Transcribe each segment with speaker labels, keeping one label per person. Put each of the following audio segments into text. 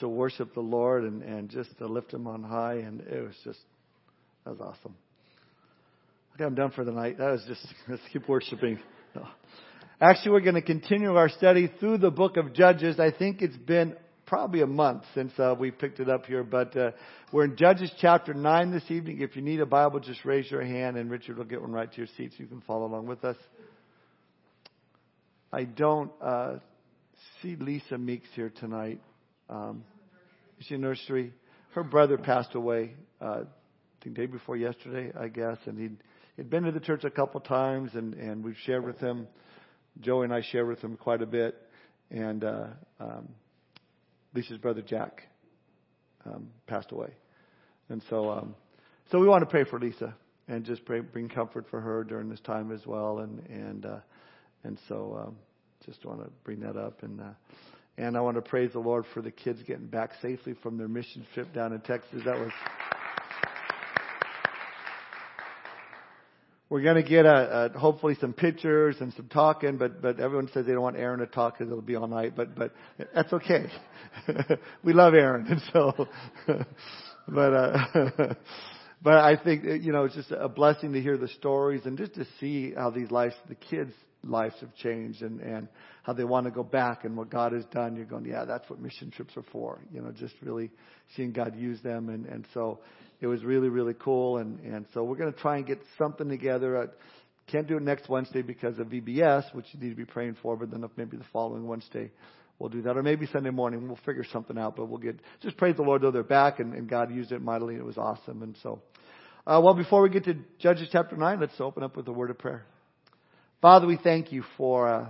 Speaker 1: to worship the Lord and, and just to lift Him on high. And it was just, that was awesome. Okay, I'm done for the night. That was just, let's keep worshiping. No. Actually, we're going to continue our study through the book of Judges. I think it's been probably a month since uh, we picked it up here, but uh, we're in Judges chapter 9 this evening. If you need a Bible, just raise your hand and Richard will get one right to your seat so you can follow along with us. I don't uh, see Lisa Meeks here tonight. Um, is she nursery? Her brother passed away, uh, I think day before yesterday, I guess, and he'd, he'd been to the church a couple times, and, and we've shared with him. Joey and I share with him quite a bit, and uh, um, Lisa's brother Jack um, passed away, and so um, so we want to pray for Lisa and just pray, bring comfort for her during this time as well, and and uh, and so um, just want to bring that up and. Uh, and I want to praise the Lord for the kids getting back safely from their mission trip down in Texas. That was We're going to get a, a, hopefully some pictures and some talking, but but everyone says they don't want Aaron to talk because it'll be all night. But but that's okay. we love Aaron, and so. but uh, but I think you know it's just a blessing to hear the stories and just to see how these lives, the kids' lives have changed, and and how they want to go back and what God has done. You're going, yeah, that's what mission trips are for. You know, just really seeing God use them, and and so it was really, really cool. And, and so we're going to try and get something together. I can't do it next Wednesday because of VBS, which you need to be praying for, but then maybe the following Wednesday we'll do that. Or maybe Sunday morning we'll figure something out, but we'll get, just praise the Lord though they're back and, and God used it mightily. It was awesome. And so, uh, well, before we get to Judges chapter 9, let's open up with a word of prayer. Father, we thank you for, uh,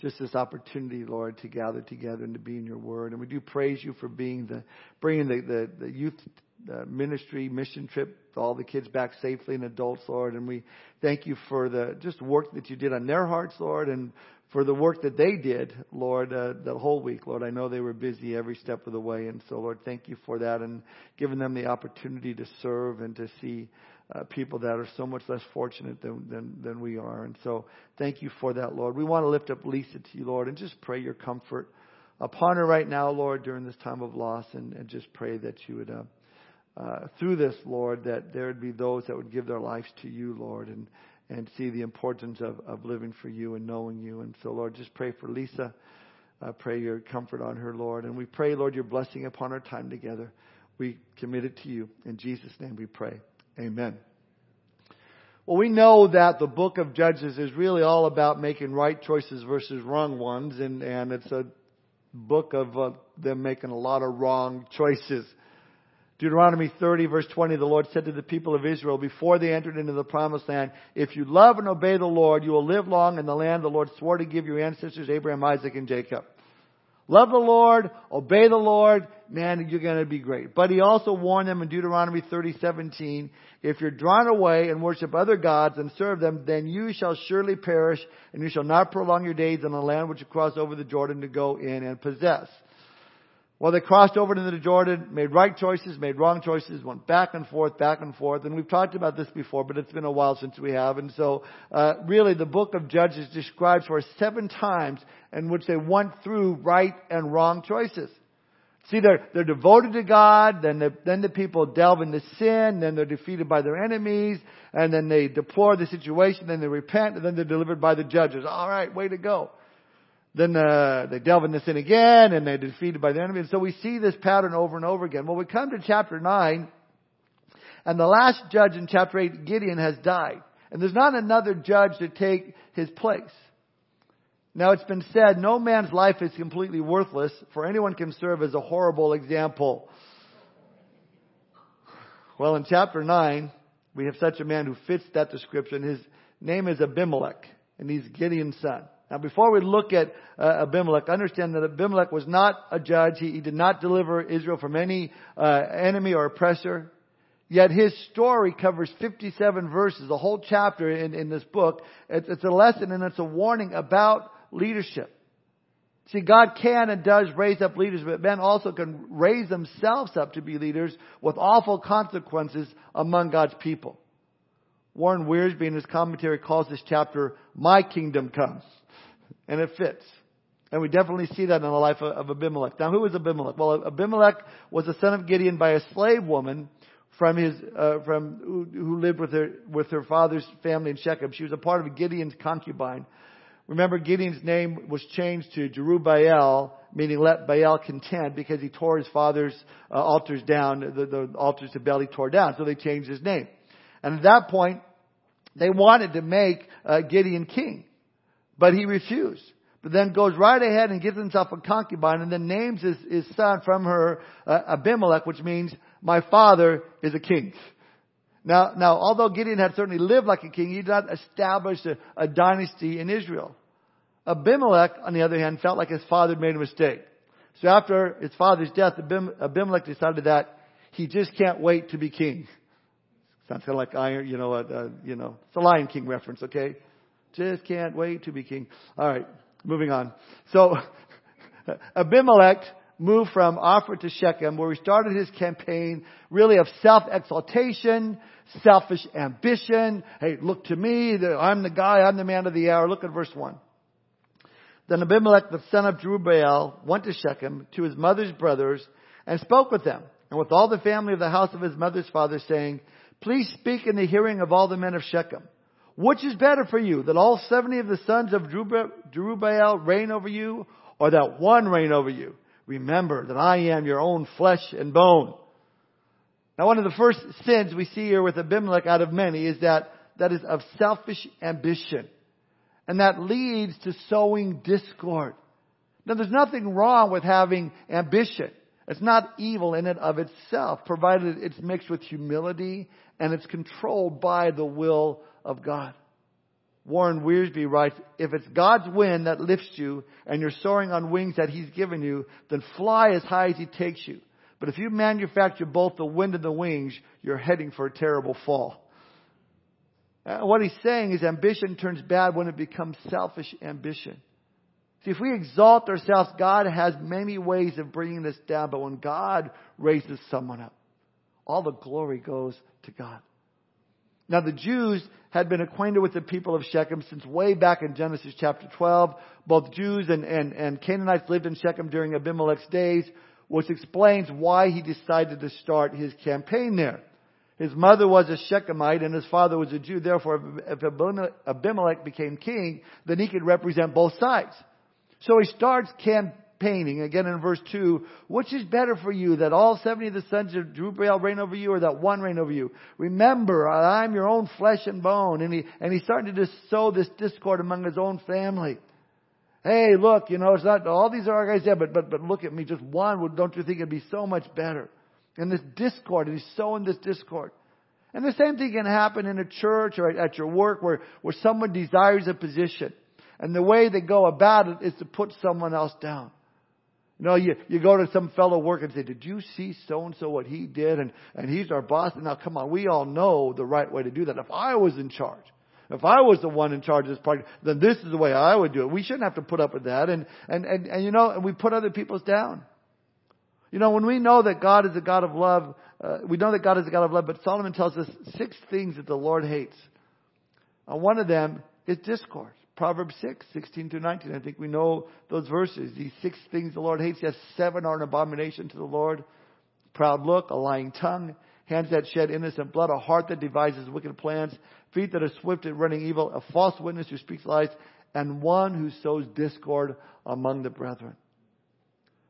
Speaker 1: just this opportunity, Lord, to gather together and to be in your word. And we do praise you for being the, bringing the, the, the youth uh, ministry mission trip, all the kids back safely and adults, Lord. And we thank you for the just work that you did on their hearts, Lord, and for the work that they did, Lord, uh, the whole week, Lord. I know they were busy every step of the way. And so, Lord, thank you for that and giving them the opportunity to serve and to see uh, people that are so much less fortunate than, than, than we are. And so thank you for that, Lord. We want to lift up Lisa to you, Lord, and just pray your comfort upon her right now, Lord, during this time of loss, and, and just pray that you would, uh, uh, through this, Lord, that there would be those that would give their lives to you, Lord, and, and see the importance of, of living for you and knowing you. And so, Lord, just pray for Lisa. Uh, pray your comfort on her, Lord. And we pray, Lord, your blessing upon our time together. We commit it to you. In Jesus' name we pray. Amen. Well, we know that the book of Judges is really all about making right choices versus wrong ones, and, and it's a book of uh, them making a lot of wrong choices. Deuteronomy 30 verse 20, the Lord said to the people of Israel before they entered into the promised land, if you love and obey the Lord, you will live long in the land the Lord swore to give your ancestors Abraham, Isaac, and Jacob. Love the Lord, obey the Lord, man, you're going to be great. But he also warned them in Deuteronomy 30:17, if you're drawn away and worship other gods and serve them, then you shall surely perish, and you shall not prolong your days in the land which you cross over the Jordan to go in and possess. Well, they crossed over into the Jordan, made right choices, made wrong choices, went back and forth, back and forth. And we've talked about this before, but it's been a while since we have. And so, uh, really, the book of Judges describes for us seven times in which they went through right and wrong choices. See, they're, they're devoted to God, then the, then the people delve into sin, then they're defeated by their enemies, and then they deplore the situation, then they repent, and then they're delivered by the judges. Alright, way to go. Then uh, they delve into sin again, and they're defeated by the enemy. And so we see this pattern over and over again. Well, we come to chapter 9, and the last judge in chapter 8, Gideon, has died. And there's not another judge to take his place. Now it's been said, no man's life is completely worthless, for anyone can serve as a horrible example. Well, in chapter 9, we have such a man who fits that description. His name is Abimelech, and he's Gideon's son. Now, before we look at uh, Abimelech, understand that Abimelech was not a judge. He, he did not deliver Israel from any uh, enemy or oppressor. Yet his story covers 57 verses, a whole chapter in, in this book. It's, it's a lesson and it's a warning about leadership. See, God can and does raise up leaders, but men also can raise themselves up to be leaders with awful consequences among God's people. Warren Wiersbe in his commentary calls this chapter, My Kingdom Comes and it fits. And we definitely see that in the life of Abimelech. Now, who was Abimelech? Well, Abimelech was the son of Gideon by a slave woman from his uh, from who, who lived with her with her father's family in Shechem. She was a part of Gideon's concubine. Remember, Gideon's name was changed to Jerubbaal, meaning let Baal contend, because he tore his father's uh, altars down, the, the altars to Baal he tore down. So they changed his name. And at that point, they wanted to make uh, Gideon king, but he refused but then goes right ahead and gives himself a concubine and then names his, his son from her uh, Abimelech, which means my father is a king. Now, now, although Gideon had certainly lived like a king, he did not establish a, a dynasty in Israel. Abimelech, on the other hand, felt like his father had made a mistake. So after his father's death, Abimelech decided that he just can't wait to be king. Sounds kind of like iron, you know, uh, uh, you know, it's a Lion King reference, okay? Just can't wait to be king. All right. Moving on. So, Abimelech moved from Ophrah to Shechem, where he started his campaign really of self-exaltation, selfish ambition. Hey, look to me. I'm the guy. I'm the man of the hour. Look at verse 1. Then Abimelech, the son of Jerubbaal, went to Shechem to his mother's brothers and spoke with them and with all the family of the house of his mother's father, saying, Please speak in the hearing of all the men of Shechem. Which is better for you, that all 70 of the sons of Jerubbaal reign over you, or that one reign over you? Remember that I am your own flesh and bone. Now one of the first sins we see here with Abimelech out of many is that, that is of selfish ambition. And that leads to sowing discord. Now there's nothing wrong with having ambition. It's not evil in and of itself, provided it's mixed with humility and it's controlled by the will of God. Warren Wiersbe writes, if it's God's wind that lifts you and you're soaring on wings that He's given you, then fly as high as He takes you. But if you manufacture both the wind and the wings, you're heading for a terrible fall. And what he's saying is ambition turns bad when it becomes selfish ambition. See, if we exalt ourselves, God has many ways of bringing us down, but when God raises someone up, all the glory goes to God. Now the Jews had been acquainted with the people of Shechem since way back in Genesis chapter 12. Both Jews and, and, and Canaanites lived in Shechem during Abimelech's days, which explains why he decided to start his campaign there. His mother was a Shechemite and his father was a Jew. Therefore, if Abimelech became king, then he could represent both sides. So he starts campaigning. Again in verse 2, which is better for you that all 70 of the sons of Jerubbaal reign over you or that one reign over you? Remember, I'm your own flesh and bone. And he, and he's starting to just sow this discord among his own family. Hey, look, you know, it's not, all these are our guys there, but, but, but look at me, just one, would, don't you think it'd be so much better? And this discord, and he's sowing this discord. And the same thing can happen in a church or at your work where, where someone desires a position. And the way they go about it is to put someone else down. You know, you, you go to some fellow worker and say, did you see so and so what he did? And, and he's our boss. And now come on, we all know the right way to do that. If I was in charge, if I was the one in charge of this party, then this is the way I would do it. We shouldn't have to put up with that. And, and, and, and you know, and we put other people's down. You know, when we know that God is a God of love, uh, we know that God is a God of love, but Solomon tells us six things that the Lord hates. And one of them is discord. Proverbs 6, 16 to 19. I think we know those verses. These six things the Lord hates. Yes, seven are an abomination to the Lord. Proud look, a lying tongue, hands that shed innocent blood, a heart that devises wicked plans, feet that are swift at running evil, a false witness who speaks lies, and one who sows discord among the brethren.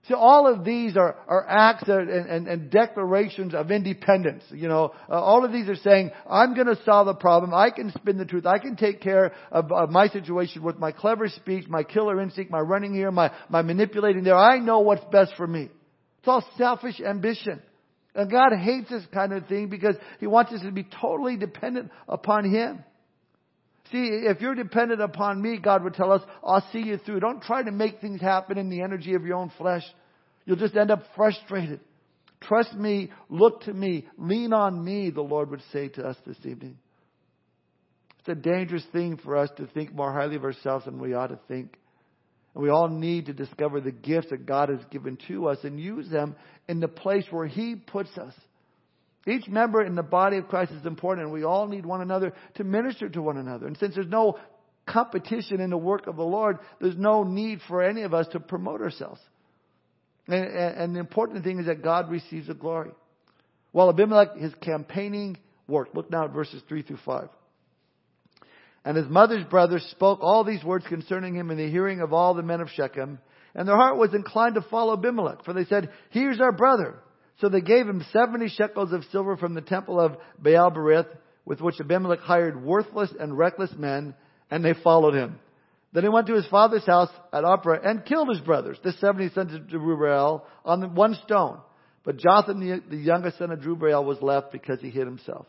Speaker 1: See, all of these are, are acts and, and, and, declarations of independence. You know, uh, all of these are saying, I'm going to solve the problem. I can spin the truth. I can take care of, of, my situation with my clever speech, my killer instinct, my running here, my, my manipulating there. I know what's best for me. It's all selfish ambition. And God hates this kind of thing because He wants us to be totally dependent upon Him. See, if you're dependent upon me, God would tell us, I'll see you through. Don't try to make things happen in the energy of your own flesh. You'll just end up frustrated. Trust me, look to me, lean on me, the Lord would say to us this evening. It's a dangerous thing for us to think more highly of ourselves than we ought to think. And we all need to discover the gifts that God has given to us and use them in the place where He puts us. Each member in the body of Christ is important, and we all need one another to minister to one another. And since there's no competition in the work of the Lord, there's no need for any of us to promote ourselves. And, and the important thing is that God receives the glory. While Abimelech, his campaigning worked. Look now at verses 3 through 5. And his mother's brothers spoke all these words concerning him in the hearing of all the men of Shechem. And their heart was inclined to follow Abimelech, for they said, Here's our brother. So they gave him 70 shekels of silver from the temple of Baal Berith, with which Abimelech hired worthless and reckless men, and they followed him. Then he went to his father's house at Ophrah and killed his brothers, the 70 sons of Jerubbaal, on one stone. But Jotham, the, the youngest son of Jerubbaal, was left because he hid himself.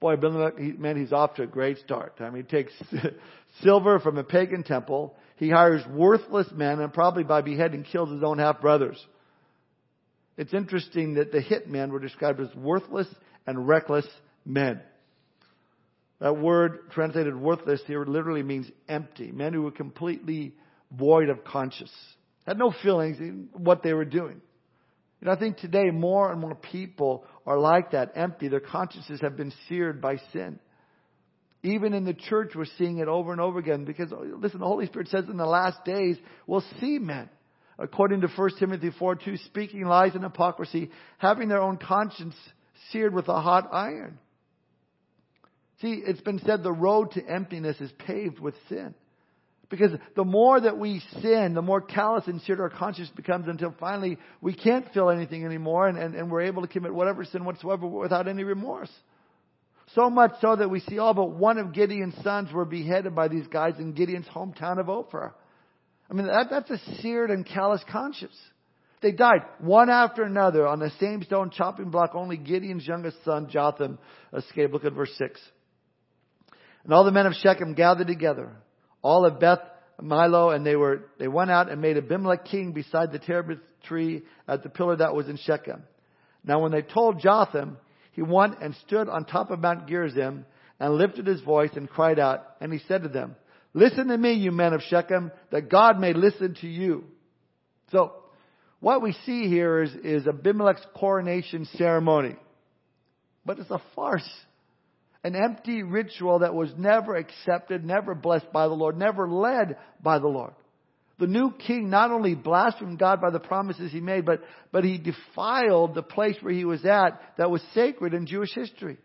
Speaker 1: Boy, Abimelech, he, man, he's off to a great start. I mean, he takes silver from a pagan temple. He hires worthless men and probably by beheading kills his own half brothers. It's interesting that the hit men were described as worthless and reckless men. That word translated worthless here literally means empty. Men who were completely void of conscience. Had no feelings in what they were doing. And I think today more and more people are like that, empty. Their consciences have been seared by sin. Even in the church, we're seeing it over and over again because, listen, the Holy Spirit says in the last days, we'll see men, according to 1 Timothy 4 2, speaking lies and hypocrisy, having their own conscience seared with a hot iron. See, it's been said the road to emptiness is paved with sin. Because the more that we sin, the more callous and seared our conscience becomes until finally we can't feel anything anymore and, and, and we're able to commit whatever sin whatsoever without any remorse. So much so that we see all but one of Gideon's sons were beheaded by these guys in Gideon's hometown of Ophrah. I mean, that, that's a seared and callous conscience. They died one after another on the same stone chopping block. Only Gideon's youngest son, Jotham, escaped. Look at verse 6. And all the men of Shechem gathered together all of Beth Millo, and they were they went out and made Abimelech king beside the terebinth tree at the pillar that was in Shechem. Now when they told Jotham, he went and stood on top of Mount Gerizim and lifted his voice and cried out, and he said to them, Listen to me, you men of Shechem, that God may listen to you. So, what we see here is, is Abimelech's coronation ceremony. But it's a farce an empty ritual that was never accepted, never blessed by the Lord, never led by the Lord. The new king not only blasphemed God by the promises he made, but, but he defiled the place where he was at that was sacred in Jewish history.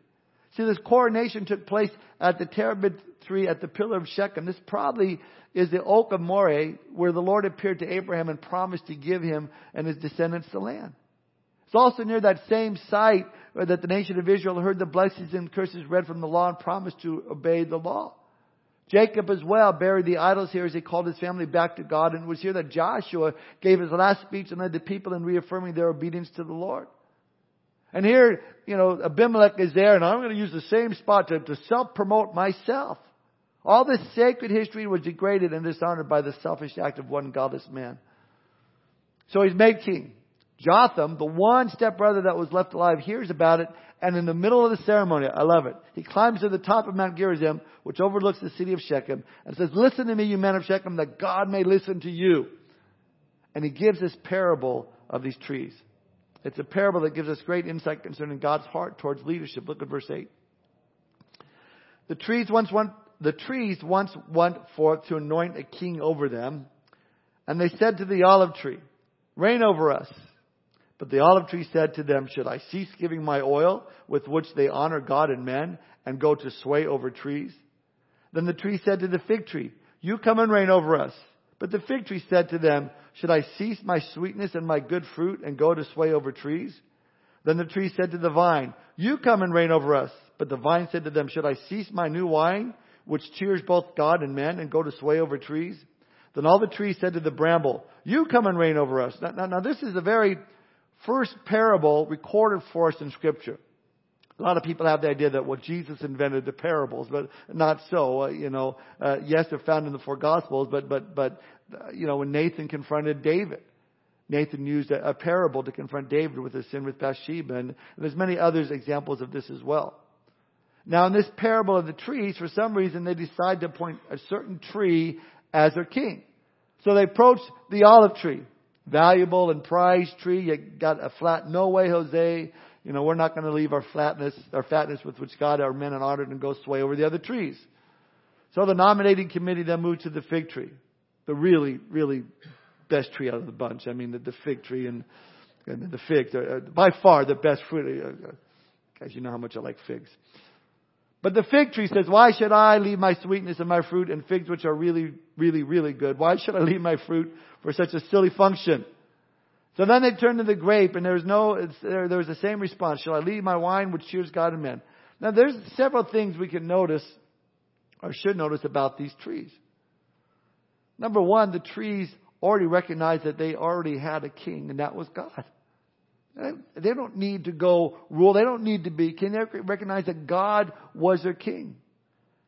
Speaker 1: See, this coronation took place at the terebinth tree at the pillar of Shechem. This probably is the oak of Moreh, where the Lord appeared to Abraham and promised to give him and his descendants the land. It's also near that same site that the nation of Israel heard the blessings and curses read from the law and promised to obey the law. Jacob as well buried the idols here as he called his family back to God and it was here that Joshua gave his last speech and led the people in reaffirming their obedience to the Lord. And here, you know, Abimelech is there and I'm going to use the same spot to, to self-promote myself. All this sacred history was degraded and dishonored by the selfish act of one godless man. So he's made king. Jotham, the one stepbrother that was left alive, hears about it, and in the middle of the ceremony, I love it, he climbs to the top of Mount Gerizim, which overlooks the city of Shechem, and says, Listen to me, you men of Shechem, that God may listen to you. And he gives this parable of these trees. It's a parable that gives us great insight concerning God's heart towards leadership. Look at verse 8. The trees once went, the trees once went forth to anoint a king over them, and they said to the olive tree, Reign over us. But the olive tree said to them, Should I cease giving my oil with which they honor God and men and go to sway over trees? Then the tree said to the fig tree, You come and reign over us. But the fig tree said to them, Should I cease my sweetness and my good fruit and go to sway over trees? Then the tree said to the vine, You come and reign over us. But the vine said to them, Should I cease my new wine, which cheers both God and men, and go to sway over trees? Then all the trees said to the bramble, You come and reign over us. Now, now, now this is the very first parable recorded for us in Scripture. A lot of people have the idea that well Jesus invented the parables, but not so. Uh, you know, uh, yes, they're found in the four Gospels, but but but uh, you know when Nathan confronted David, Nathan used a, a parable to confront David with his sin with Bathsheba, and, and there's many others examples of this as well. Now, in this parable of the trees, for some reason they decide to appoint a certain tree as their king. So they approach the olive tree valuable and prized tree. You got a flat. No way, Jose. You know, we're not going to leave our flatness, our fatness with which God, our men, and honored and go sway over the other trees. So the nominating committee then moved to the fig tree. The really, really best tree out of the bunch. I mean, the, the fig tree and, and the fig, uh, by far the best fruit. Uh, uh, guys, you know how much I like figs. But the fig tree says, why should I leave my sweetness and my fruit and figs which are really, really, really good? Why should I leave my fruit for such a silly function? So then they turned to the grape and there was no, there, there was the same response. Shall I leave my wine which cheers God and men? Now there's several things we can notice or should notice about these trees. Number one, the trees already recognized that they already had a king and that was God. They don't need to go rule. They don't need to be king. They recognize that God was their king.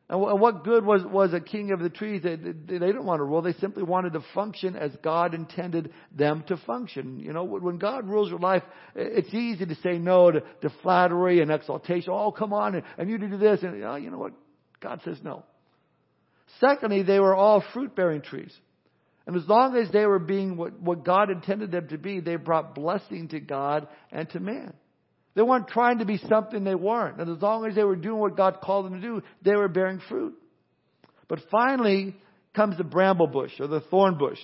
Speaker 1: And what good was, was a king of the trees? They, they, didn't want to rule. They simply wanted to function as God intended them to function. You know, when God rules your life, it's easy to say no to, to flattery and exaltation. Oh, come on, and, and you do this. And oh, you know what? God says no. Secondly, they were all fruit bearing trees. And as long as they were being what, what God intended them to be, they brought blessing to God and to man. They weren't trying to be something they weren't. And as long as they were doing what God called them to do, they were bearing fruit. But finally comes the bramble bush or the thorn bush.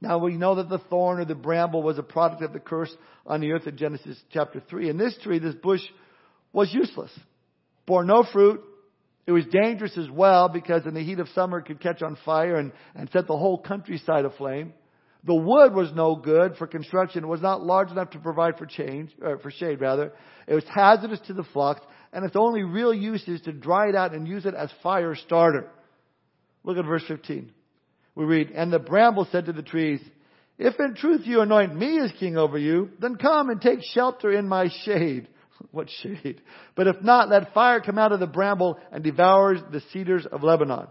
Speaker 1: Now we know that the thorn or the bramble was a product of the curse on the earth in Genesis chapter 3. And this tree, this bush, was useless. Bore no fruit, it was dangerous as well because in the heat of summer it could catch on fire and, and set the whole countryside aflame. The wood was no good for construction. It was not large enough to provide for change, or for shade rather. It was hazardous to the flux, and its only real use is to dry it out and use it as fire starter. Look at verse 15. We read, And the bramble said to the trees, If in truth you anoint me as king over you, then come and take shelter in my shade. what shade. But if not, let fire come out of the bramble and devours the cedars of Lebanon.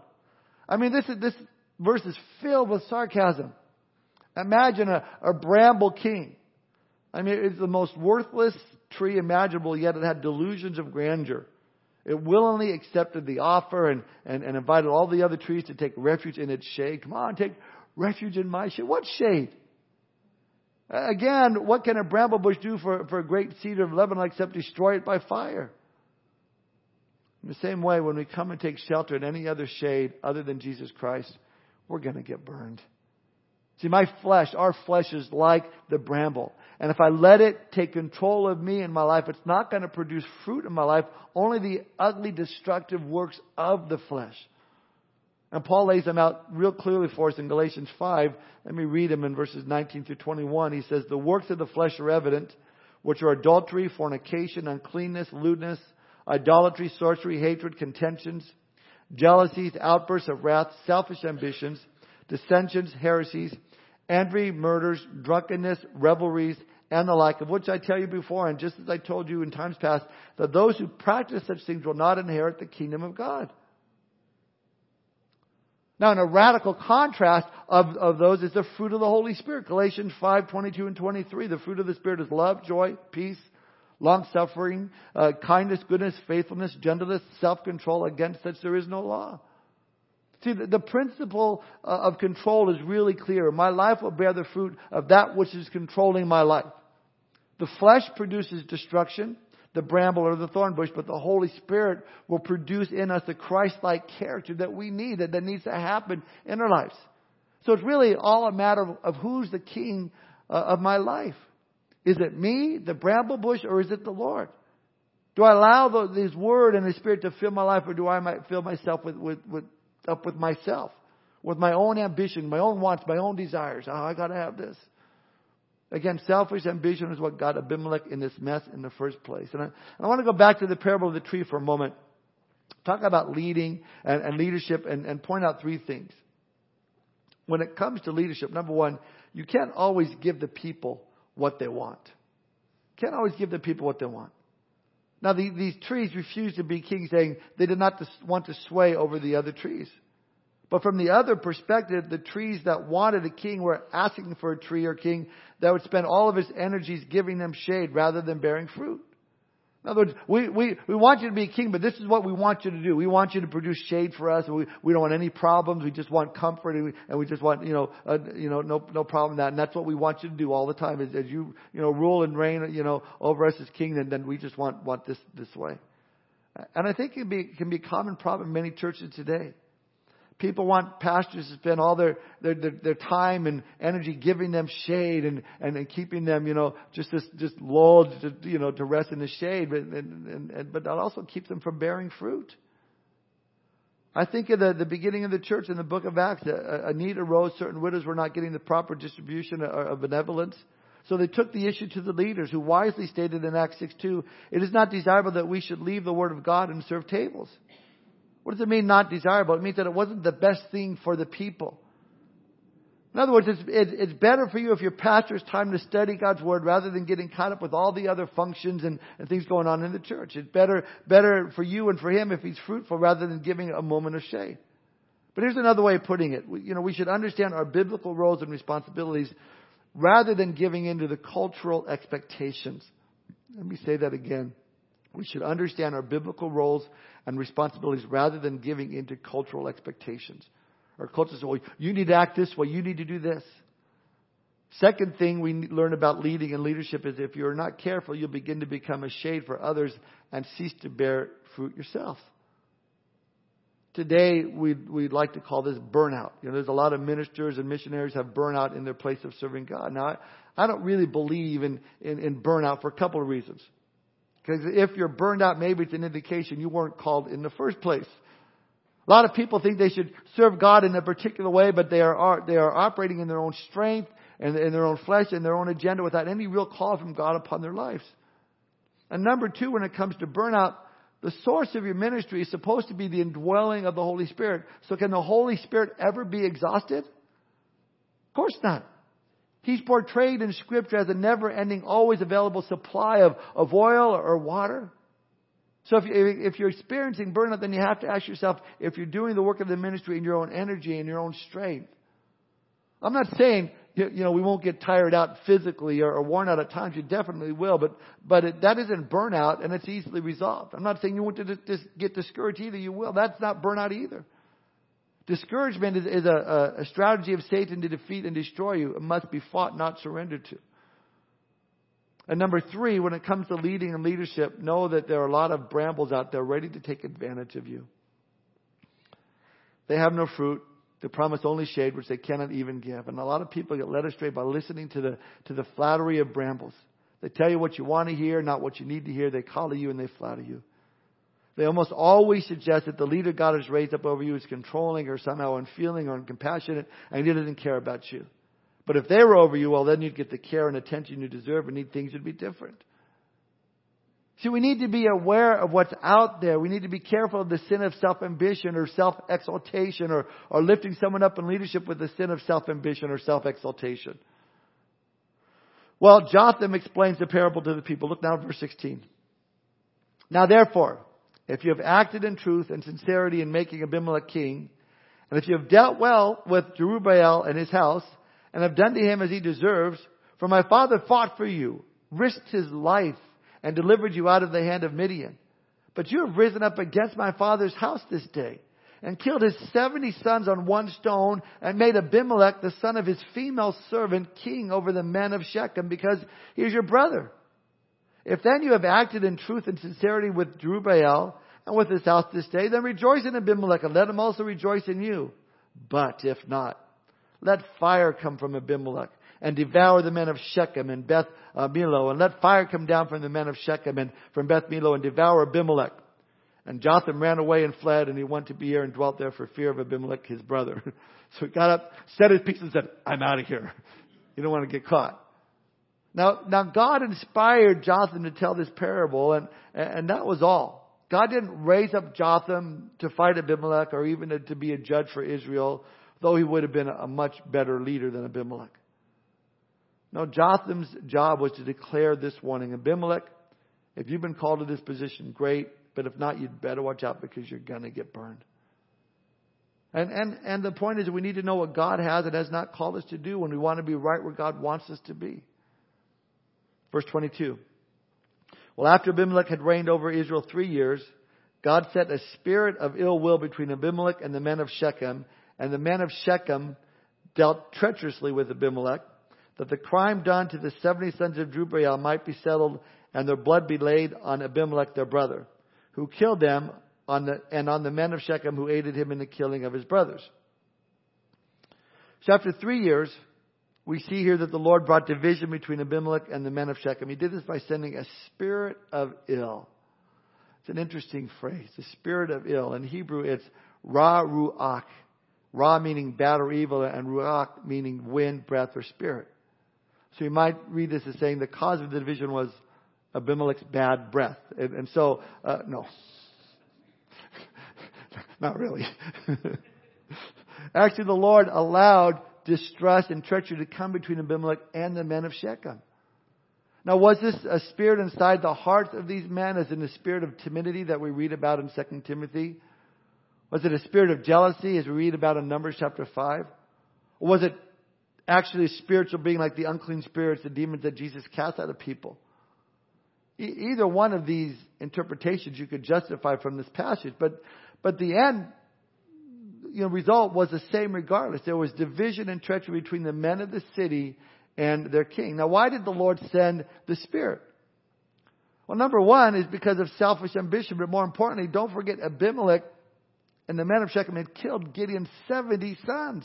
Speaker 1: I mean, this, is, this verse is filled with sarcasm. Imagine a, a bramble king. I mean, it's the most worthless tree imaginable, yet it had delusions of grandeur. It willingly accepted the offer and, and, and invited all the other trees to take refuge in its shade. Come on, take refuge in my shade. What shade? Again, what can a bramble bush do for, for a great cedar of Lebanon except destroy it by fire? In the same way, when we come and take shelter in any other shade other than Jesus Christ, we're going to get burned. See, my flesh, our flesh is like the bramble. And if I let it take control of me in my life, it's not going to produce fruit in my life, only the ugly, destructive works of the flesh. And Paul lays them out real clearly for us in Galatians 5. Let me read them in verses 19 through 21. He says, The works of the flesh are evident, which are adultery, fornication, uncleanness, lewdness, idolatry, sorcery, hatred, contentions, jealousies, outbursts of wrath, selfish ambitions, dissensions, heresies, envy, murders, drunkenness, revelries, and the like, of which I tell you before, and just as I told you in times past, that those who practice such things will not inherit the kingdom of God. Now, in a radical contrast of, of those is the fruit of the Holy Spirit. Galatians 5, 22 and 23. The fruit of the Spirit is love, joy, peace, long suffering, uh, kindness, goodness, faithfulness, gentleness, self-control. Against such there is no law. See, the, the principle uh, of control is really clear. My life will bear the fruit of that which is controlling my life. The flesh produces destruction the bramble or the thorn bush, but the Holy Spirit will produce in us the Christ-like character that we need, that, that needs to happen in our lives. So it's really all a matter of, of who's the king uh, of my life. Is it me, the bramble bush, or is it the Lord? Do I allow the, His Word and His Spirit to fill my life, or do I fill myself with, with, with up with myself, with my own ambition, my own wants, my own desires? Oh, I got to have this. Again, selfish ambition is what got Abimelech in this mess in the first place. And I, I want to go back to the parable of the tree for a moment. Talk about leading and, and leadership and, and point out three things. When it comes to leadership, number one, you can't always give the people what they want. Can't always give the people what they want. Now, the, these trees refused to be king, saying they did not want to sway over the other trees. But from the other perspective, the trees that wanted a king were asking for a tree or king that would spend all of his energies giving them shade rather than bearing fruit. In other words, we, we, we want you to be a king, but this is what we want you to do. We want you to produce shade for us. We, we don't want any problems. We just want comfort and we, and we just want, you know, uh, you know, no, no problem that. And that's what we want you to do all the time is as you, you know, rule and reign, you know, over us as king, and then we just want, want this, this way. And I think it can be, can be a common problem in many churches today. People want pastors to spend all their, their, their, their time and energy giving them shade and, and, and keeping them, you know, just this, just lulled to, you know, to rest in the shade, but, and, and, and, but that also keeps them from bearing fruit. I think of the, the beginning of the church in the book of Acts, a, a need arose. Certain widows were not getting the proper distribution of, of benevolence. So they took the issue to the leaders who wisely stated in Acts 6 2, it is not desirable that we should leave the word of God and serve tables. What does it mean not desirable? It means that it wasn't the best thing for the people. In other words, it's, it's better for you if your pastor has time to study God's Word rather than getting caught up with all the other functions and, and things going on in the church. It's better, better for you and for him if he's fruitful rather than giving a moment of shade. But here's another way of putting it. We, you know, we should understand our biblical roles and responsibilities rather than giving into the cultural expectations. Let me say that again. We should understand our biblical roles and responsibilities rather than giving into cultural expectations. Our culture says, well, you need to act this way, you need to do this. Second thing we learn about leading and leadership is if you're not careful, you'll begin to become a shade for others and cease to bear fruit yourself. Today, we'd, we'd like to call this burnout. You know, there's a lot of ministers and missionaries have burnout in their place of serving God. Now, I, I don't really believe in, in, in burnout for a couple of reasons. Because if you're burned out, maybe it's an indication you weren't called in the first place. A lot of people think they should serve God in a particular way, but they are, they are operating in their own strength and in their own flesh and their own agenda without any real call from God upon their lives. And number two, when it comes to burnout, the source of your ministry is supposed to be the indwelling of the Holy Spirit. So can the Holy Spirit ever be exhausted? Of course not. He's portrayed in Scripture as a never ending, always available supply of, of oil or water. So if, if you're experiencing burnout, then you have to ask yourself if you're doing the work of the ministry in your own energy and your own strength. I'm not saying you know we won't get tired out physically or, or worn out at times. You definitely will, but but it, that isn't burnout, and it's easily resolved. I'm not saying you won't get discouraged either. You will. That's not burnout either. Discouragement is, is a, a strategy of Satan to defeat and destroy you. It must be fought, not surrendered to. And number three, when it comes to leading and leadership, know that there are a lot of brambles out there ready to take advantage of you. They have no fruit. They promise only shade, which they cannot even give. And a lot of people get led astray by listening to the, to the flattery of brambles. They tell you what you want to hear, not what you need to hear. They collar you and they flatter you. They almost always suggest that the leader God has raised up over you is controlling or somehow unfeeling or uncompassionate and he doesn't care about you. But if they were over you, well, then you'd get the care and attention you deserve and things would be different. See, we need to be aware of what's out there. We need to be careful of the sin of self-ambition or self-exaltation or, or lifting someone up in leadership with the sin of self-ambition or self-exaltation. Well, Jotham explains the parable to the people. Look now at verse 16. Now therefore, if you have acted in truth and sincerity in making Abimelech king, and if you have dealt well with Jerubbaal and his house, and have done to him as he deserves, for my father fought for you, risked his life, and delivered you out of the hand of Midian. But you have risen up against my father's house this day, and killed his seventy sons on one stone, and made Abimelech, the son of his female servant, king over the men of Shechem, because he is your brother. If then you have acted in truth and sincerity with Jerubbaal and with his house this day, then rejoice in Abimelech and let him also rejoice in you. But if not, let fire come from Abimelech and devour the men of Shechem and Beth uh, Millo, and let fire come down from the men of Shechem and from Beth Millo and devour Abimelech. And Jotham ran away and fled, and he went to Beer and dwelt there for fear of Abimelech, his brother. so he got up, set his piece, and said, I'm out of here. You don't want to get caught. Now, now God inspired Jotham to tell this parable, and, and that was all. God didn't raise up Jotham to fight Abimelech or even to, to be a judge for Israel, though he would have been a much better leader than Abimelech. No, Jotham's job was to declare this warning. Abimelech, if you've been called to this position, great, but if not, you'd better watch out because you're gonna get burned. And, and, and the point is we need to know what God has and has not called us to do when we want to be right where God wants us to be. Verse 22. Well, after Abimelech had reigned over Israel three years, God set a spirit of ill will between Abimelech and the men of Shechem, and the men of Shechem dealt treacherously with Abimelech, that the crime done to the seventy sons of Jerubbaal might be settled, and their blood be laid on Abimelech their brother, who killed them on the, and on the men of Shechem who aided him in the killing of his brothers. So after three years, we see here that the Lord brought division between Abimelech and the men of Shechem. He did this by sending a spirit of ill. It's an interesting phrase, the spirit of ill. In Hebrew, it's ra ruach. Ra meaning bad or evil, and ruach meaning wind, breath, or spirit. So you might read this as saying the cause of the division was Abimelech's bad breath. And, and so, uh, no. Not really. Actually, the Lord allowed distrust and treachery to come between Abimelech and the men of Shechem. Now, was this a spirit inside the hearts of these men, as in the spirit of timidity that we read about in 2 Timothy? Was it a spirit of jealousy, as we read about in Numbers chapter 5? Or was it actually a spiritual being like the unclean spirits, the demons that Jesus cast out of people? E- either one of these interpretations you could justify from this passage, but, but the end you know, result was the same regardless. There was division and treachery between the men of the city and their king. Now, why did the Lord send the Spirit? Well, number one is because of selfish ambition, but more importantly, don't forget Abimelech and the men of Shechem had killed Gideon's 70 sons.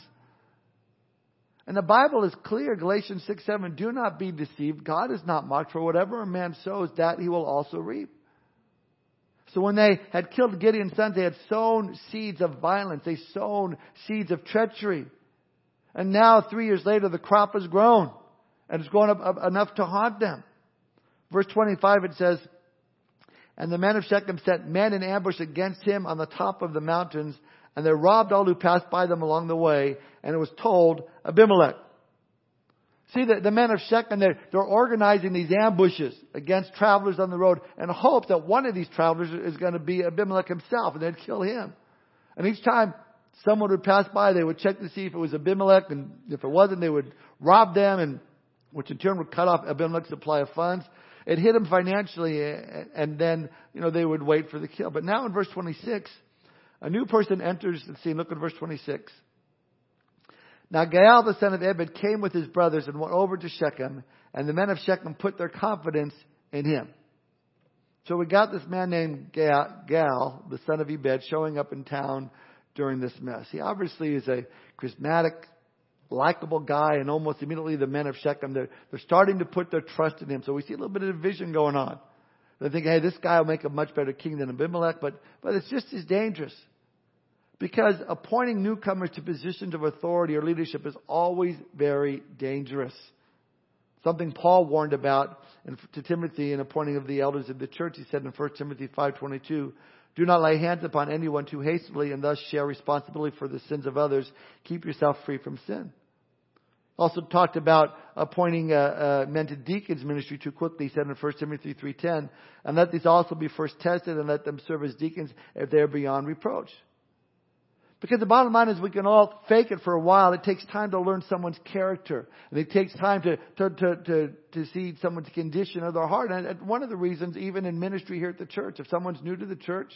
Speaker 1: And the Bible is clear, Galatians 6, 7, do not be deceived. God is not mocked, for whatever a man sows, that he will also reap. So when they had killed Gideon's sons, they had sown seeds of violence. They sown seeds of treachery. And now, three years later, the crop has grown. And it's grown up, enough to haunt them. Verse 25, it says, And the men of Shechem set men in ambush against him on the top of the mountains, and they robbed all who passed by them along the way, and it was told Abimelech. See, the, the men of Shechem, they're, they're organizing these ambushes against travelers on the road in hope that one of these travelers is going to be Abimelech himself and they'd kill him. And each time someone would pass by, they would check to see if it was Abimelech and if it wasn't, they would rob them and which in turn would cut off Abimelech's supply of funds. It hit him financially and then, you know, they would wait for the kill. But now in verse 26, a new person enters the scene. Look at verse 26. Now Gaal the son of Ebed came with his brothers and went over to Shechem, and the men of Shechem put their confidence in him. So we got this man named Gaal, the son of Ebed, showing up in town during this mess. He obviously is a charismatic, likable guy, and almost immediately the men of Shechem, they're, they're starting to put their trust in him. So we see a little bit of division going on. They think, hey, this guy will make a much better king than Abimelech, but, but it's just as dangerous. Because appointing newcomers to positions of authority or leadership is always very dangerous. Something Paul warned about to Timothy in appointing of the elders of the church. He said in 1 Timothy 5.22, Do not lay hands upon anyone too hastily and thus share responsibility for the sins of others. Keep yourself free from sin. Also talked about appointing uh, uh, men to deacons ministry too quickly. He said in 1 Timothy 3.10, And let these also be first tested and let them serve as deacons if they are beyond reproach. Because the bottom line is we can all fake it for a while. It takes time to learn someone's character. And it takes time to, to, to, to, to see someone's condition of their heart. And one of the reasons, even in ministry here at the church, if someone's new to the church,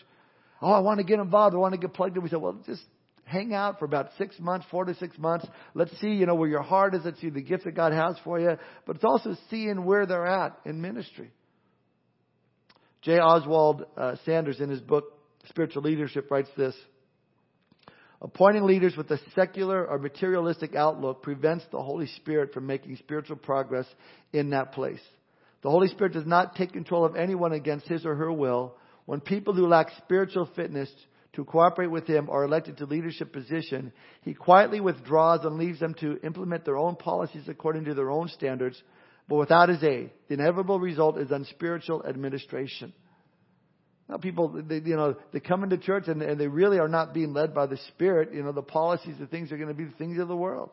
Speaker 1: oh, I want to get involved. I want to get plugged in. We say, well, just hang out for about six months, four to six months. Let's see, you know, where your heart is. Let's see the gift that God has for you. But it's also seeing where they're at in ministry. J. Oswald uh, Sanders, in his book, Spiritual Leadership, writes this. Appointing leaders with a secular or materialistic outlook prevents the Holy Spirit from making spiritual progress in that place. The Holy Spirit does not take control of anyone against his or her will. When people who lack spiritual fitness to cooperate with him are elected to leadership position, he quietly withdraws and leaves them to implement their own policies according to their own standards, but without his aid. The inevitable result is unspiritual administration. Now people, they, you know, they come into church and, and they really are not being led by the Spirit. You know, the policies, the things are going to be the things of the world.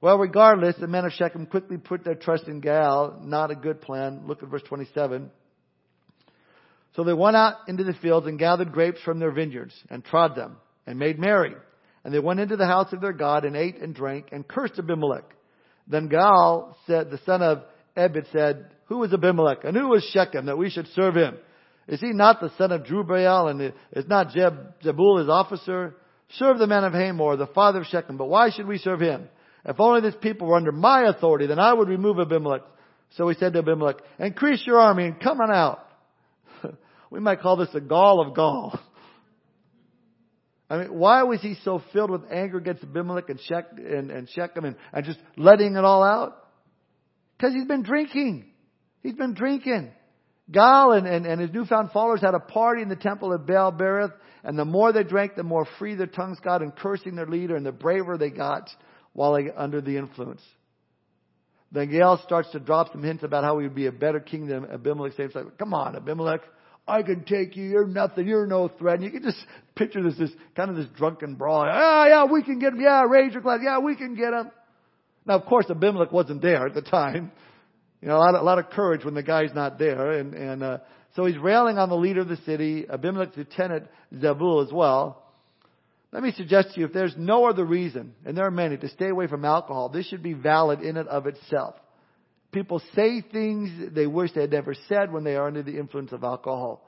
Speaker 1: Well, regardless, the men of Shechem quickly put their trust in Gaal. Not a good plan. Look at verse 27. So they went out into the fields and gathered grapes from their vineyards and trod them and made merry. And they went into the house of their God and ate and drank and cursed Abimelech. Then Gaal said, the son of Ebed said, Who is Abimelech and who is Shechem that we should serve him? Is he not the son of Jerubbaal and is not Jeb, Zebul his officer? Serve the men of Hamor, the father of Shechem, but why should we serve him? If only this people were under my authority, then I would remove Abimelech. So he said to Abimelech, increase your army and come on out. we might call this the gall of Gaal. I mean, why was he so filled with anger against Abimelech and, Shech, and, and Shechem and, and just letting it all out? Because he's been drinking. He's been drinking. Gaal and, and, and his newfound followers had a party in the temple of Baal Berith, and the more they drank, the more free their tongues got in cursing their leader, and the braver they got while they under the influence. Then Gaal starts to drop some hints about how he would be a better king than Abimelech. Saying, like, "Come on, Abimelech, I can take you. You're nothing. You're no threat." And you can just picture this, this kind of this drunken brawl. Ah, yeah, we can get him. Yeah, raise your glass. Yeah, we can get him. Now, of course, Abimelech wasn't there at the time. You know, a lot of, a lot of courage when the guy's not there. And, and uh, so he's railing on the leader of the city, Abimelech's lieutenant Zebul as well. Let me suggest to you, if there's no other reason, and there are many, to stay away from alcohol, this should be valid in and of itself. People say things they wish they had never said when they are under the influence of alcohol.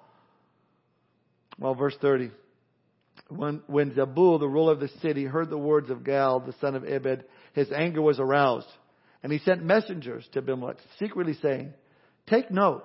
Speaker 1: Well, verse 30. When, when Zebul, the ruler of the city, heard the words of Gaal, the son of Ebed, his anger was aroused. And he sent messengers to Abimelech, secretly saying, Take note,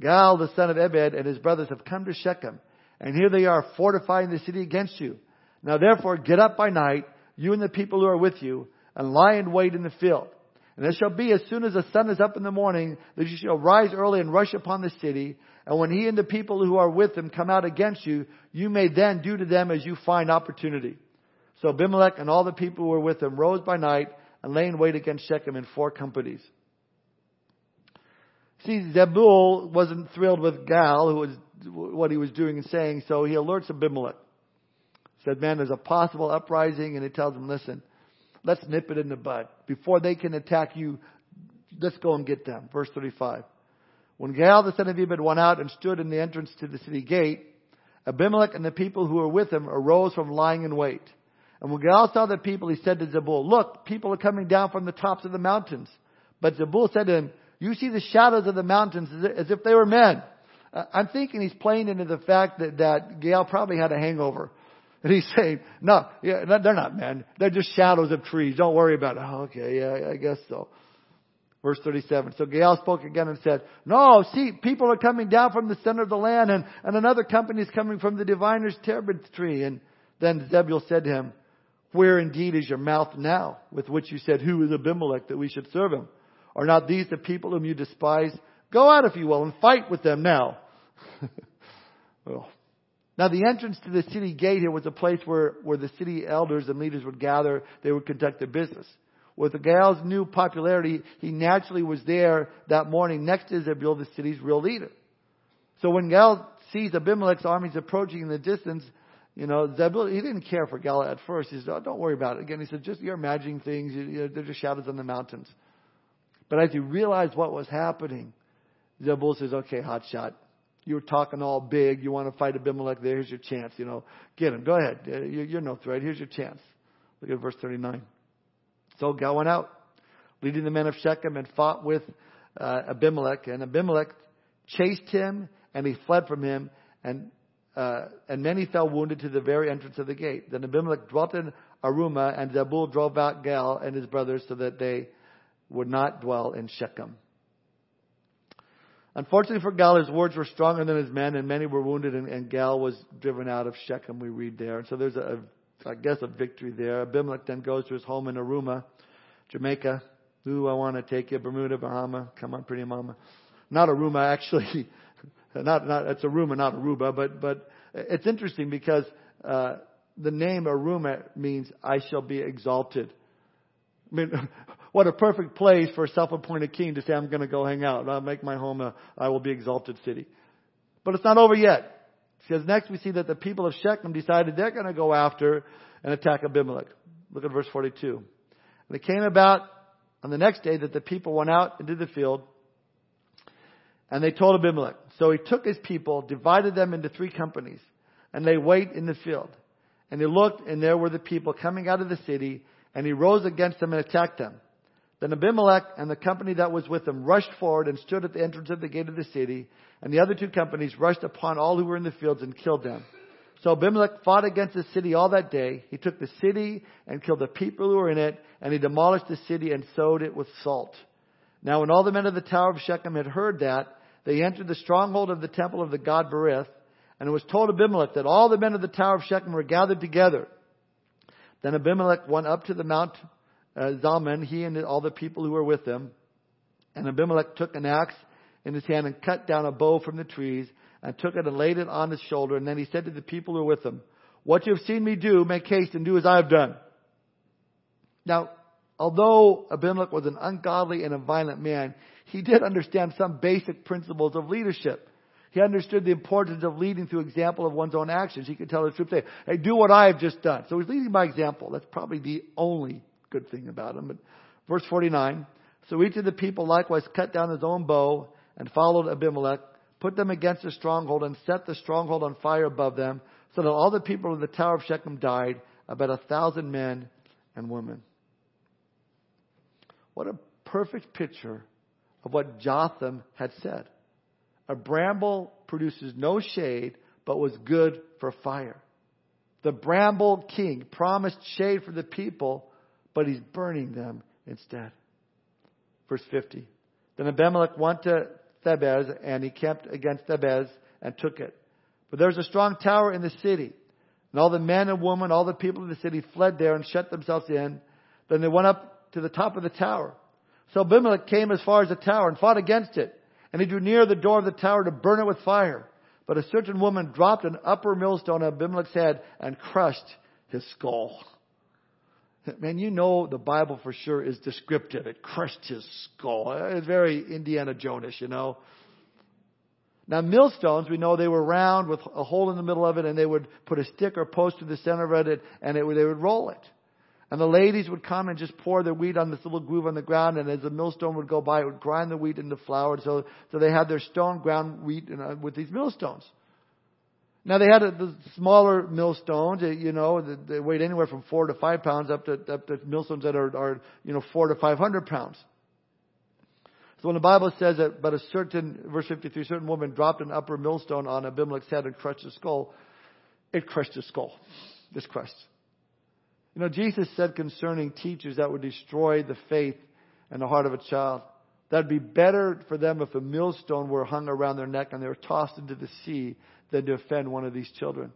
Speaker 1: Gaal the son of Ebed and his brothers have come to Shechem, and here they are fortifying the city against you. Now therefore get up by night, you and the people who are with you, and lie in wait in the field. And it shall be as soon as the sun is up in the morning that you shall rise early and rush upon the city. And when he and the people who are with him come out against you, you may then do to them as you find opportunity. So Abimelech and all the people who were with him rose by night and lay in wait against Shechem in four companies. See, Zebul wasn't thrilled with Gaal, who was what he was doing and saying, so he alerts Abimelech. Said, man, there's a possible uprising, and he tells him, listen, let's nip it in the bud. Before they can attack you, let's go and get them. Verse 35. When Gaal the son of Ebed went out and stood in the entrance to the city gate, Abimelech and the people who were with him arose from lying in wait. And when Gaal saw the people, he said to Zebul, Look, people are coming down from the tops of the mountains. But Zebul said to him, You see the shadows of the mountains as if they were men. Uh, I'm thinking he's playing into the fact that, that Gaal probably had a hangover. And he's saying, no, yeah, they're not men. They're just shadows of trees. Don't worry about it. Oh, okay, yeah, I guess so. Verse 37. So Gaal spoke again and said, No, see, people are coming down from the center of the land, and, and another company is coming from the diviner's terebinth tree. And then Zebul said to him, where indeed is your mouth now, with which you said, Who is Abimelech that we should serve him? Are not these the people whom you despise? Go out, if you will, and fight with them now. well, now the entrance to the city gate here was a place where, where the city elders and leaders would gather, they would conduct their business. With the Gaal's new popularity, he naturally was there that morning next to Zebul, the city's real leader. So when Gaal sees Abimelech's armies approaching in the distance, you know, Zebul, he didn't care for Gaal at first. He said, oh, don't worry about it. Again, he said, just, you're imagining things. You, you know, they're just shadows on the mountains. But as he realized what was happening, Zebul says, okay, hot shot. You were talking all big. You want to fight Abimelech there. Here's your chance. You know, get him. Go ahead. Uh, you're no threat. Here's your chance. Look at verse 39. So Gaal went out, leading the men of Shechem, and fought with uh, Abimelech. And Abimelech chased him, and he fled from him. And uh, and many fell wounded to the very entrance of the gate. Then Abimelech dwelt in Arumah, and Zebul drove out Gaal and his brothers so that they would not dwell in Shechem. Unfortunately for Gaal, his words were stronger than his men, and many were wounded, and, and Gaal was driven out of Shechem, we read there. And so there's a, I guess, a victory there. Abimelech then goes to his home in Arumah, Jamaica. Ooh, I want to take you. Bermuda, Bahama. Come on, pretty mama. Not Arumah, actually. Not, not, it's Aruma, not Aruba, but, but it's interesting because, uh, the name Aruma means I shall be exalted. I mean, what a perfect place for a self-appointed king to say, I'm going to go hang out. I'll make my home a, I will be exalted city. But it's not over yet. Because next we see that the people of Shechem decided they're going to go after and attack Abimelech. Look at verse 42. And it came about on the next day that the people went out into the field and they told Abimelech. So he took his people, divided them into three companies, and they wait in the field. And he looked, and there were the people coming out of the city, and he rose against them and attacked them. Then Abimelech and the company that was with him rushed forward and stood at the entrance of the gate of the city, and the other two companies rushed upon all who were in the fields and killed them. So Abimelech fought against the city all that day. He took the city and killed the people who were in it, and he demolished the city and sowed it with salt. Now when all the men of the tower of Shechem had heard that, they entered the stronghold of the temple of the god Berith, and it was told Abimelech that all the men of the tower of Shechem were gathered together. Then Abimelech went up to the Mount uh, Zalmon, he and all the people who were with him. And Abimelech took an axe in his hand and cut down a bough from the trees and took it and laid it on his shoulder. And then he said to the people who were with him, What you have seen me do, make haste and do as I have done. Now, although Abimelech was an ungodly and a violent man, he did understand some basic principles of leadership. He understood the importance of leading through example of one's own actions. He could tell the troops, hey, hey, do what I have just done. So he's leading by example. That's probably the only good thing about him. But verse 49, so each of the people likewise cut down his own bough and followed Abimelech, put them against the stronghold and set the stronghold on fire above them, so that all the people of the tower of Shechem died, about a thousand men and women. What a perfect picture of what Jotham had said. A bramble produces no shade, but was good for fire. The bramble king promised shade for the people, but he's burning them instead. Verse 50. Then Abimelech went to Thebez, and he camped against Thebez and took it. But there was a strong tower in the city. And all the men and women, all the people of the city fled there and shut themselves in. Then they went up to the top of the tower. So Abimelech came as far as the tower and fought against it. And he drew near the door of the tower to burn it with fire. But a certain woman dropped an upper millstone on Abimelech's head and crushed his skull. Man, you know the Bible for sure is descriptive. It crushed his skull. It's very Indiana Jonesish, you know. Now, millstones, we know they were round with a hole in the middle of it, and they would put a stick or post to the center of it, and it, they would roll it. And the ladies would come and just pour their wheat on this little groove on the ground, and as the millstone would go by, it would grind the wheat into flour. So, so they had their stone ground wheat uh, with these millstones. Now they had a, the smaller millstones, uh, you know, they weighed anywhere from four to five pounds up to, up to millstones that are, are, you know, four to five hundred pounds. So when the Bible says that, but a certain, verse 53, certain woman dropped an upper millstone on Abimelech's head and crushed his skull, it crushed his skull. Just crushed. You know, Jesus said concerning teachers that would destroy the faith and the heart of a child, that'd be better for them if a millstone were hung around their neck and they were tossed into the sea than to offend one of these children.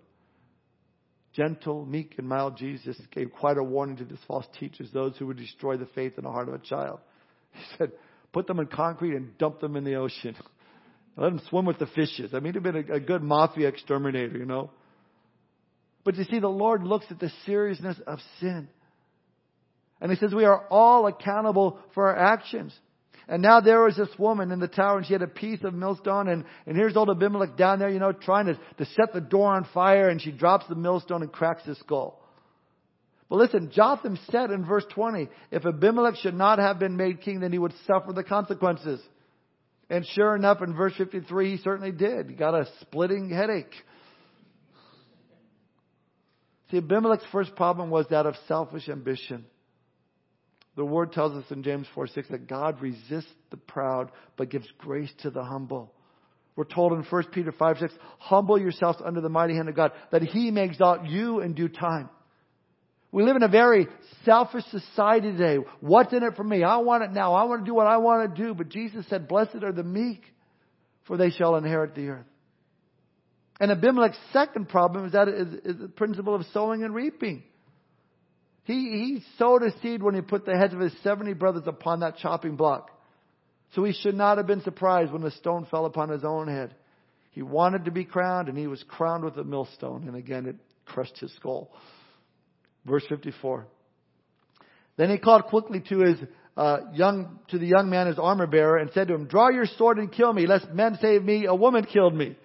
Speaker 1: Gentle, meek, and mild Jesus gave quite a warning to these false teachers, those who would destroy the faith in the heart of a child. He said, put them in concrete and dump them in the ocean. Let them swim with the fishes. I mean, he'd been a, a good mafia exterminator, you know. But you see, the Lord looks at the seriousness of sin. And He says we are all accountable for our actions. And now there was this woman in the tower and she had a piece of millstone and, and here's old Abimelech down there, you know, trying to, to set the door on fire and she drops the millstone and cracks his skull. But listen, Jotham said in verse 20, if Abimelech should not have been made king, then he would suffer the consequences. And sure enough, in verse 53, he certainly did. He got a splitting headache. See, Abimelech's first problem was that of selfish ambition. The word tells us in James 4 6 that God resists the proud but gives grace to the humble. We're told in 1 Peter 5 6, humble yourselves under the mighty hand of God, that he may exalt you in due time. We live in a very selfish society today. What's in it for me? I want it now. I want to do what I want to do. But Jesus said, blessed are the meek, for they shall inherit the earth. And Abimelech's second problem is that is, is the principle of sowing and reaping. He, he sowed a seed when he put the heads of his 70 brothers upon that chopping block. So he should not have been surprised when the stone fell upon his own head. He wanted to be crowned and he was crowned with a millstone. And again, it crushed his skull. Verse 54. Then he called quickly to his uh, young, to the young man, his armor bearer, and said to him, Draw your sword and kill me, lest men of me, a woman killed me.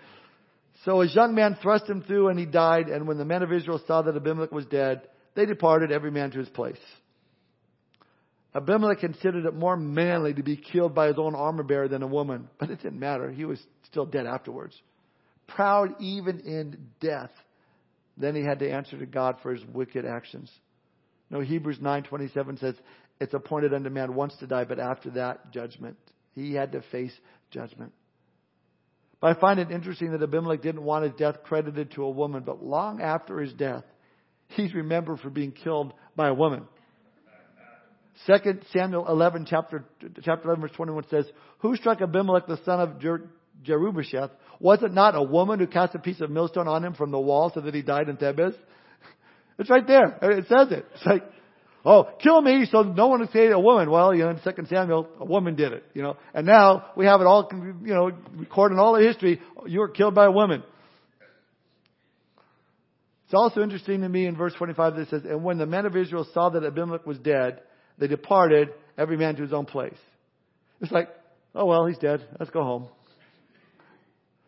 Speaker 1: So his young man thrust him through and he died. And when the men of Israel saw that Abimelech was dead, they departed every man to his place. Abimelech considered it more manly to be killed by his own armor bearer than a woman, but it didn't matter. He was still dead afterwards. Proud even in death. Then he had to answer to God for his wicked actions. No, Hebrews 9:27 says, "It's appointed unto man once to die, but after that, judgment." He had to face judgment. I find it interesting that Abimelech didn't want his death credited to a woman, but long after his death, he's remembered for being killed by a woman. Second Samuel 11, chapter, chapter 11, verse 21 says, Who struck Abimelech, the son of Jer- Jerubbesheth, was it not a woman who cast a piece of millstone on him from the wall so that he died in Thebez? It's right there. It says it. It's like, oh, kill me so no one would say a woman. Well, you know, in 2 Samuel, a woman did it, you know. And now we have it all, you know, recorded in all the history. You were killed by a woman. It's also interesting to me in verse 25 that it says, And when the men of Israel saw that Abimelech was dead, they departed, every man to his own place. It's like, oh well, he's dead. Let's go home.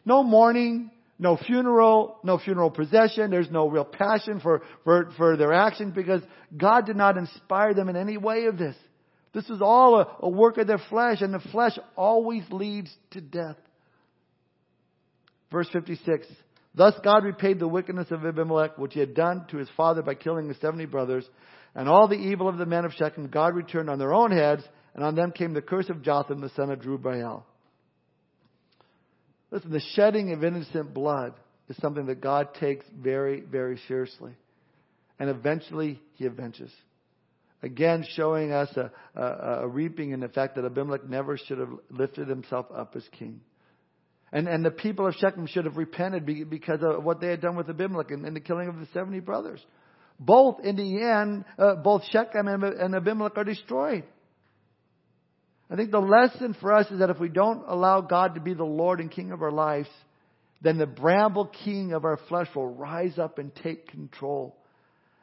Speaker 1: No mourning, no funeral, no funeral procession. There's no real passion for, for, for their actions because God did not inspire them in any way of this. This is all a, a work of their flesh, and the flesh always leads to death. Verse 56. Thus God repaid the wickedness of Abimelech, which he had done to his father by killing his seventy brothers, and all the evil of the men of Shechem God returned on their own heads, and on them came the curse of Jotham, the son of Jerubbaal. Listen, the shedding of innocent blood is something that God takes very, very seriously. And eventually, he avenges. Again, showing us a, a, a, reaping in the fact that Abimelech never should have lifted himself up as king. And, and the people of Shechem should have repented because of what they had done with Abimelech and, and the killing of the 70 brothers. Both, in the end, uh, both Shechem and, and Abimelech are destroyed. I think the lesson for us is that if we don't allow God to be the Lord and King of our lives, then the bramble king of our flesh will rise up and take control.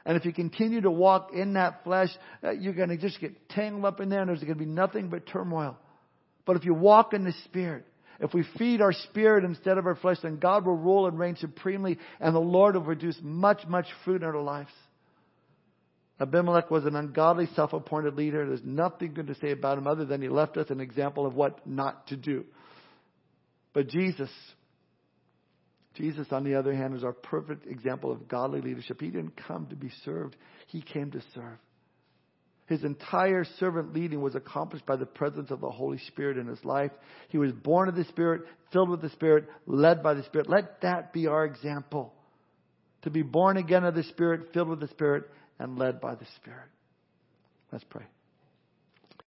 Speaker 1: And if you continue to walk in that flesh, uh, you're going to just get tangled up in there and there's going to be nothing but turmoil. But if you walk in the Spirit, if we feed our spirit instead of our flesh, then God will rule and reign supremely and the Lord will produce much, much fruit in our lives. Abimelech was an ungodly, self-appointed leader. There's nothing good to say about him other than he left us an example of what not to do. But Jesus, Jesus, on the other hand, is our perfect example of godly leadership. He didn't come to be served. He came to serve. His entire servant leading was accomplished by the presence of the Holy Spirit in his life. He was born of the Spirit, filled with the Spirit, led by the Spirit. Let that be our example. To be born again of the Spirit, filled with the Spirit, and led by the Spirit. Let's pray.